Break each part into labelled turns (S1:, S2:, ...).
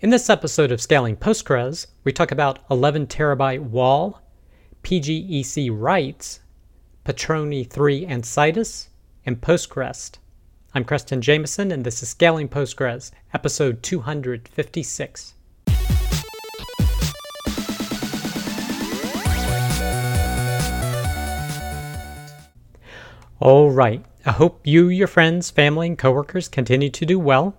S1: In this episode of Scaling Postgres, we talk about 11 terabyte WAL, PGEC writes, Patroni 3 and Citus, and PostgREST. I'm Creston Jamison, and this is Scaling Postgres, episode 256. All right. I hope you, your friends, family, and coworkers continue to do well.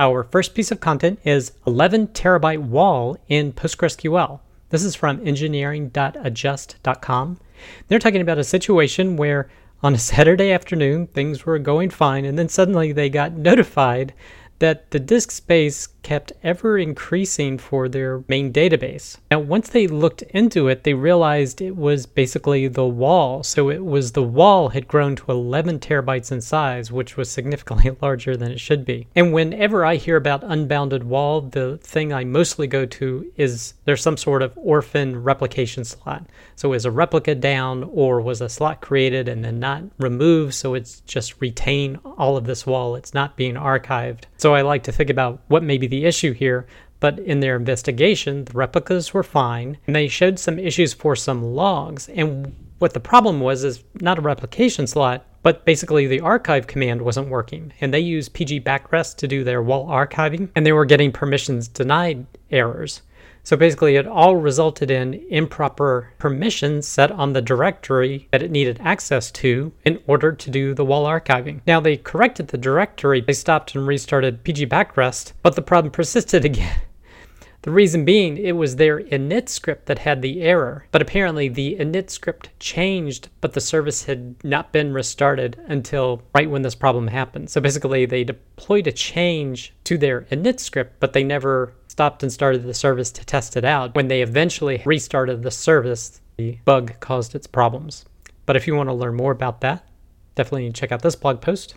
S1: Our first piece of content is 11 terabyte WAL in PostgreSQL. This is from engineering.adjust.com. They're talking about a situation where on a Saturday afternoon things were going fine, and then suddenly they got notified that the disk space kept ever increasing for their main database. Now, once they looked into it, they realized it was basically the WAL. So it was the WAL had grown to 11 terabytes in size, which was significantly larger than it should be. And whenever I hear about unbounded WAL, the thing I mostly go to is there's some sort of orphan replication slot. So is a replica down or was a slot created and then not removed so it's just retain all of this WAL. It's not being archived. So I like to think about what maybe the issue here, but in their investigation, the replicas were fine, and they showed some issues for some logs. And what the problem was is not a replication slot, but basically the archive command wasn't working. And they used pgBackRest to do their WAL archiving, and they were getting permissions denied errors. So basically, it all resulted in improper permissions set on the directory that it needed access to in order to do the WAL archiving. Now, they corrected the directory, they stopped and restarted pgBackRest, but the problem persisted again. The reason being, it was their init script that had the error, but apparently the init script changed, but the service had not been restarted until right when this problem happened. So basically, they deployed a change to their init script, but they never stopped and started the service to test it out. When they eventually restarted the service, the bug caused its problems. But if you want to learn more about that, definitely check out this blog post.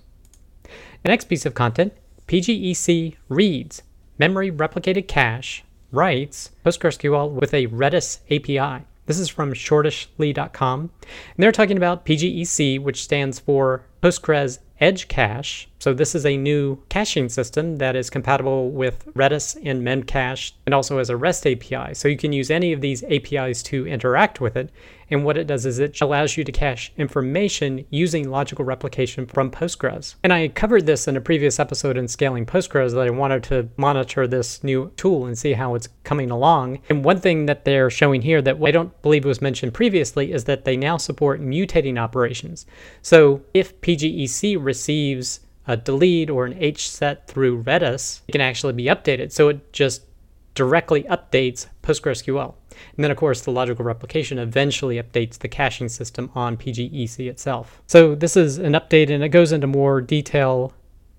S1: The next piece of content PGEC reads memory replicated cache writes PostgreSQL with a Redis API. This is from shortishly.com. And they're talking about PGEC, which stands for Postgres Edge Cache. So this is a new caching system that is compatible with Redis and Memcache and also has a REST API. So you can use any of these APIs to interact with it. And what it does is it allows you to cache information using logical replication from Postgres. And I covered this in a previous episode in Scaling Postgres that I wanted to monitor this new tool and see how it's coming along. And one thing that they're showing here that I don't believe was mentioned previously is that they now support mutating operations. So if PGEC receives a delete or an HSET through Redis, it can actually be updated. So it just directly updates PostgreSQL. And then, of course, the logical replication eventually updates the caching system on PGEC itself. So this is an update and it goes into more detail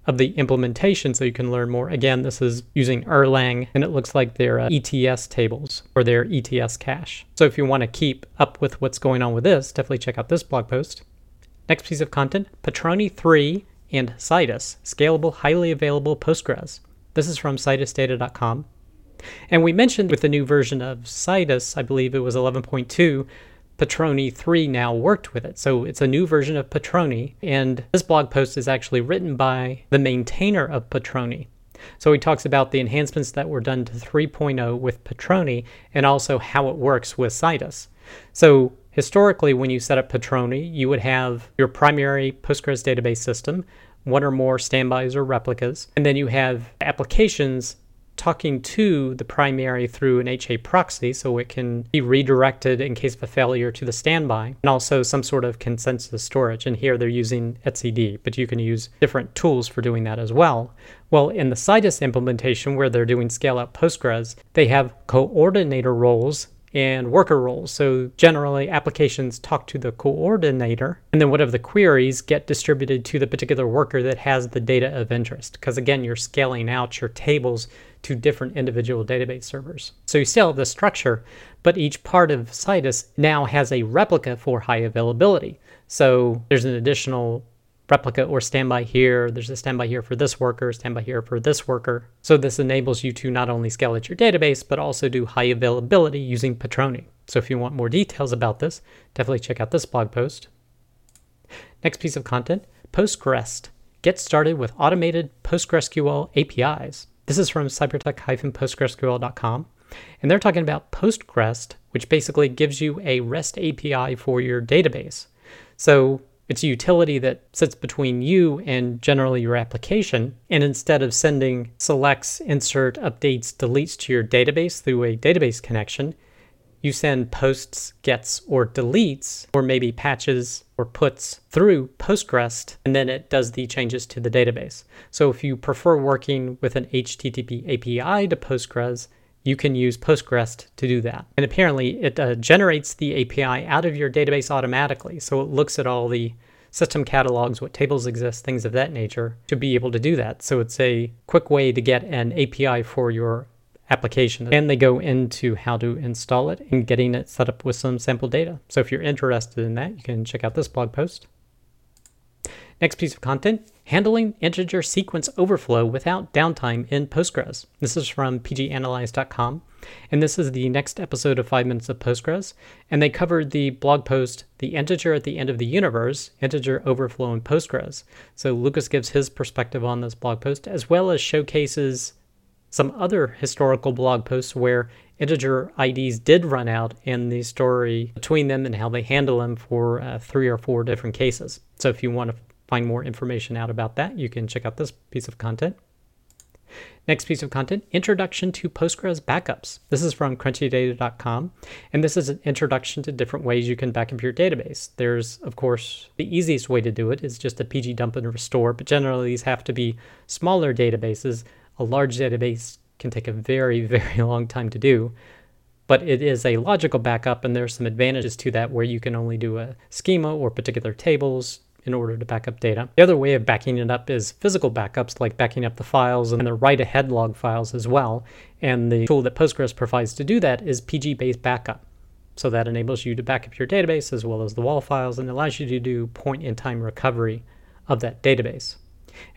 S1: of the implementation so you can learn more. Again, this is using Erlang and it looks like their uh, ETS tables or their ETS cache. So if you want to keep up with what's going on with this, definitely check out this blog post. Next piece of content, Patroni 3 and Citus, scalable, highly available Postgres. This is from citusdata.com. And we mentioned with the new version of Citus, I believe it was 11.2, Patroni 3 now worked with it. So it's a new version of Patroni. And this blog post is actually written by the maintainer of Patroni. So he talks about the enhancements that were done to 3.0 with Patroni and also how it works with Citus. So historically, when you set up Patroni, you would have your primary Postgres database system, one or more standbys or replicas, and then you have applications talking to the primary through an HA proxy so it can be redirected in case of a failure to the standby, and also some sort of consensus storage. And here they're using etcd, but you can use different tools for doing that as well. Well, in the Citus implementation, where they're doing scale out Postgres, they have coordinator roles and worker roles. So generally, applications talk to the coordinator, and then whatever the queries get distributed to the particular worker that has the data of interest. Because again, you're scaling out your tables to different individual database servers. So you still have the structure, but each part of Citus now has a replica for high availability. So there's an additional replica or standby here. There's a standby here for this worker, standby here for this worker. So this enables you to not only scale out your database, but also do high availability using Patroni. So if you want more details about this, definitely check out this blog post. Next piece of content, PostgREST. Get started with automated PostgreSQL APIs. This is from cybertec-postgresql.com. And they're talking about PostgREST, which basically gives you a REST API for your database. So it's a utility that sits between you and generally your application. And instead of sending selects, insert, updates, deletes to your database through a database connection, you send posts, gets, or deletes, or maybe patches or puts through PostgREST, and then it does the changes to the database. So if you prefer working with an HTTP API to Postgres, you can use PostgREST to do that. And apparently, it uh, generates the API out of your database automatically. So it looks at all the system catalogs, what tables exist, things of that nature, to be able to do that. So it's a quick way to get an API for your application. And they go into how to install it and getting it set up with some sample data. So if you're interested in that, you can check out this blog post. Next piece of content, handling integer sequence overflow without downtime in Postgres. This is from pganalyze.com, and this is the next episode of 5 Minutes of Postgres, and they covered the blog post, The Integer at the End of the Universe, Integer Overflow in Postgres. So Lukas gives his perspective on this blog post, as well as showcases some other historical blog posts where integer IDs did run out and the story between them and how they handle them for uh, three or four different cases. So if you want to find more information out about that, you can check out this piece of content. Next piece of content, Introduction to Postgres Backups. This is from crunchydata.com, and this is an introduction to different ways you can backup your database. There's, of course, the easiest way to do it is just a pg dump and restore, but generally these have to be smaller databases. A large database can take a very, very long time to do, but it is a logical backup, and there's some advantages to that where you can only do a schema or particular tables, in order to back up data. The other way of backing it up is physical backups, like backing up the files and the write ahead log files as well. And the tool that Postgres provides to do that is PG based backup. So that enables you to back up your database as well as the WAL files and allows you to do point in time recovery of that database.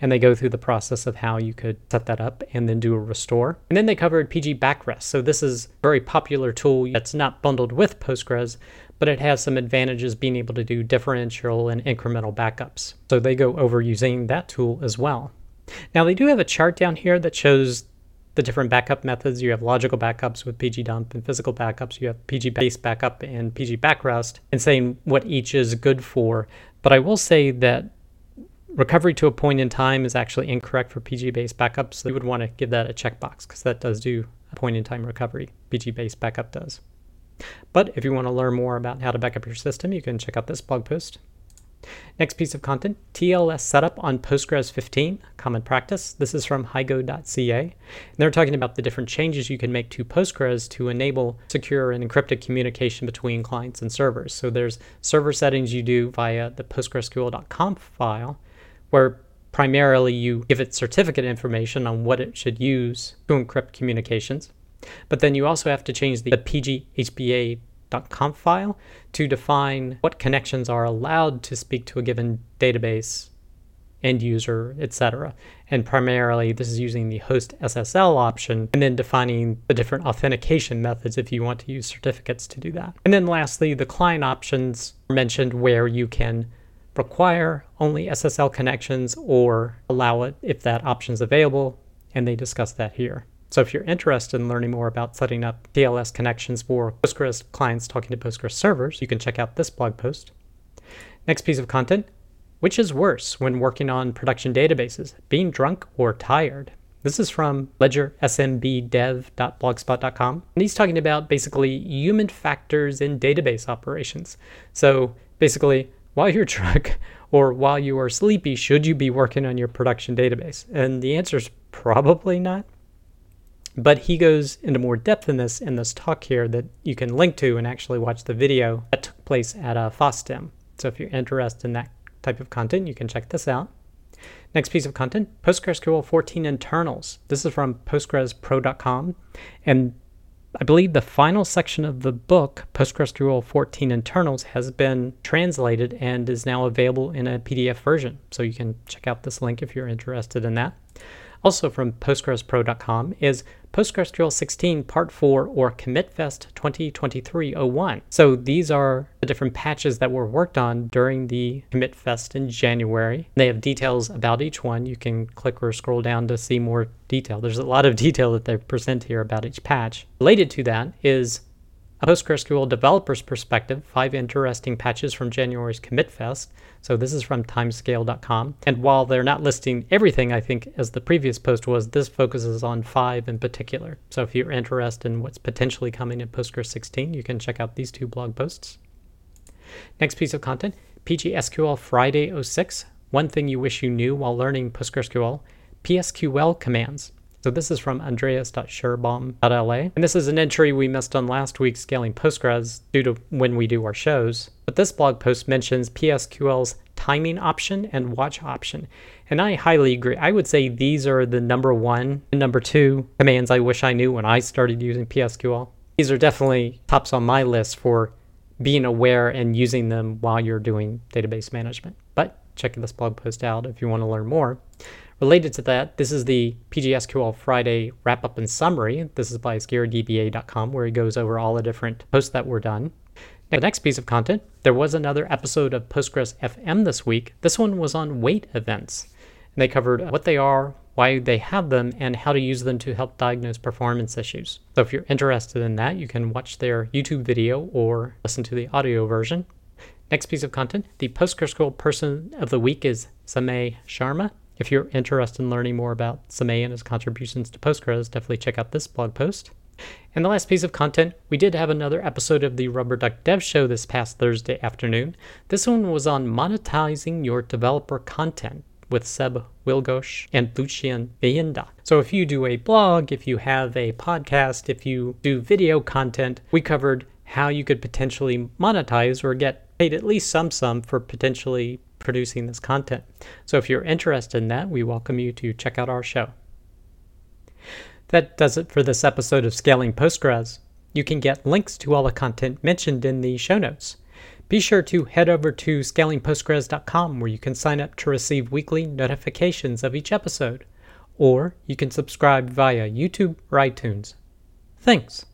S1: And they go through the process of how you could set that up and then do a restore. And then they covered pgBackRest. So this is a very popular tool that's not bundled with Postgres, but it has some advantages being able to do differential and incremental backups. So they go over using that tool as well. Now they do have a chart down here that shows the different backup methods. You have logical backups with pgdump and physical backups. You have pg base backup and pgBackRest and saying what each is good for. But I will say that recovery to a point in time is actually incorrect for pg based backups. So you would want to give that a checkbox because that does do a point in time recovery. pg backup does. But if you want to learn more about how to back up your system, you can check out this blog post. Next piece of content, TLS setup on Postgres 15, common practice. This is from highgo.ca. They're talking about the different changes you can make to Postgres to enable secure and encrypted communication between clients and servers. So there's server settings you do via the postgresql.conf file, where primarily you give it certificate information on what it should use to encrypt communications. But then you also have to change the, pghba.conf file to define what connections are allowed to speak to a given database end user, etc. And primarily, this is using the host SSL option and then defining the different authentication methods if you want to use certificates to do that. And then lastly, the client options mentioned where you can require only SSL connections or allow it if that option is available, and they discuss that here. So if you're interested in learning more about setting up TLS connections for Postgres clients talking to Postgres servers, you can check out this blog post. Next piece of content, which is worse when working on production databases, being drunk or tired? This is from ledgersmbdev.blogspot.com. And he's talking about basically human factors in database operations. So basically, while you're drunk or while you are sleepy, should you be working on your production database? And the answer is probably not. But he goes into more depth in this in this talk here that you can link to and actually watch the video that took place at uh, FOSDEM. So if you're interested in that type of content, you can check this out. Next piece of content, PostgreSQL 14 internals. This is from PostgresPro.com. And I believe the final section of the book, PostgreSQL 14 internals, has been translated and is now available in a PDF version. So you can check out this link if you're interested in that. Also from PostgresPro.com is PostgreSQL 16 Part 4 or CommitFest 2023-01. So these are the different patches that were worked on during the CommitFest in January. They have details about each one. You can click or scroll down to see more detail. There's a lot of detail that they present here about each patch. Related to that is a PostgreSQL developer's perspective, five interesting patches from January's CommitFest. So this is from timescale.com. And while they're not listing everything, I think, as the previous post was, this focuses on five in particular. So if you're interested in what's potentially coming in Postgres 16, you can check out these two blog posts. Next piece of content, PGSQL Phriday 06. One thing you wish you knew while learning PostgreSQL, PSQL commands. So this is from andreas.scherbaum.la. And this is an entry we missed on last week's Scaling Postgres due to when we do our shows. But this blog post mentions PSQL's timing option and watch option. And I highly agree. I would say these are the number one and number two commands I wish I knew when I started using PSQL. These are definitely tops on my list for being aware and using them while you're doing database management. But check this blog post out if you want to learn more. Related to that, this is the PGSQL Phriday wrap up and summary. This is by scarydba.com where he goes over all the different posts that were done. The next piece of content, there was another episode of Postgres FM this week. This one was on wait events. They covered what they are, why they have them, and how to use them to help diagnose performance issues. So if you're interested in that, you can watch their YouTube video or listen to the audio version. Next piece of content, the PostgreSQL person of the week is Samay Sharma. If you're interested in learning more about Samay and his contributions to Postgres, definitely check out this blog post. And the last piece of content, we did have another episode of the Rubber Duck Dev Show this past Thursday afternoon. This one was on monetizing your developer content with Seb Wilgosz and Lucian Ghinda. So if you do a blog, if you have a podcast, if you do video content, we covered how you could potentially monetize or get paid at least some sum for potentially producing this content. So if you're interested in that, we welcome you to check out our show. That does it for this episode of Scaling Postgres. You can get links to all the content mentioned in the show notes. Be sure to head over to scalingpostgres.com where you can sign up to receive weekly notifications of each episode, or you can subscribe via YouTube or iTunes. Thanks.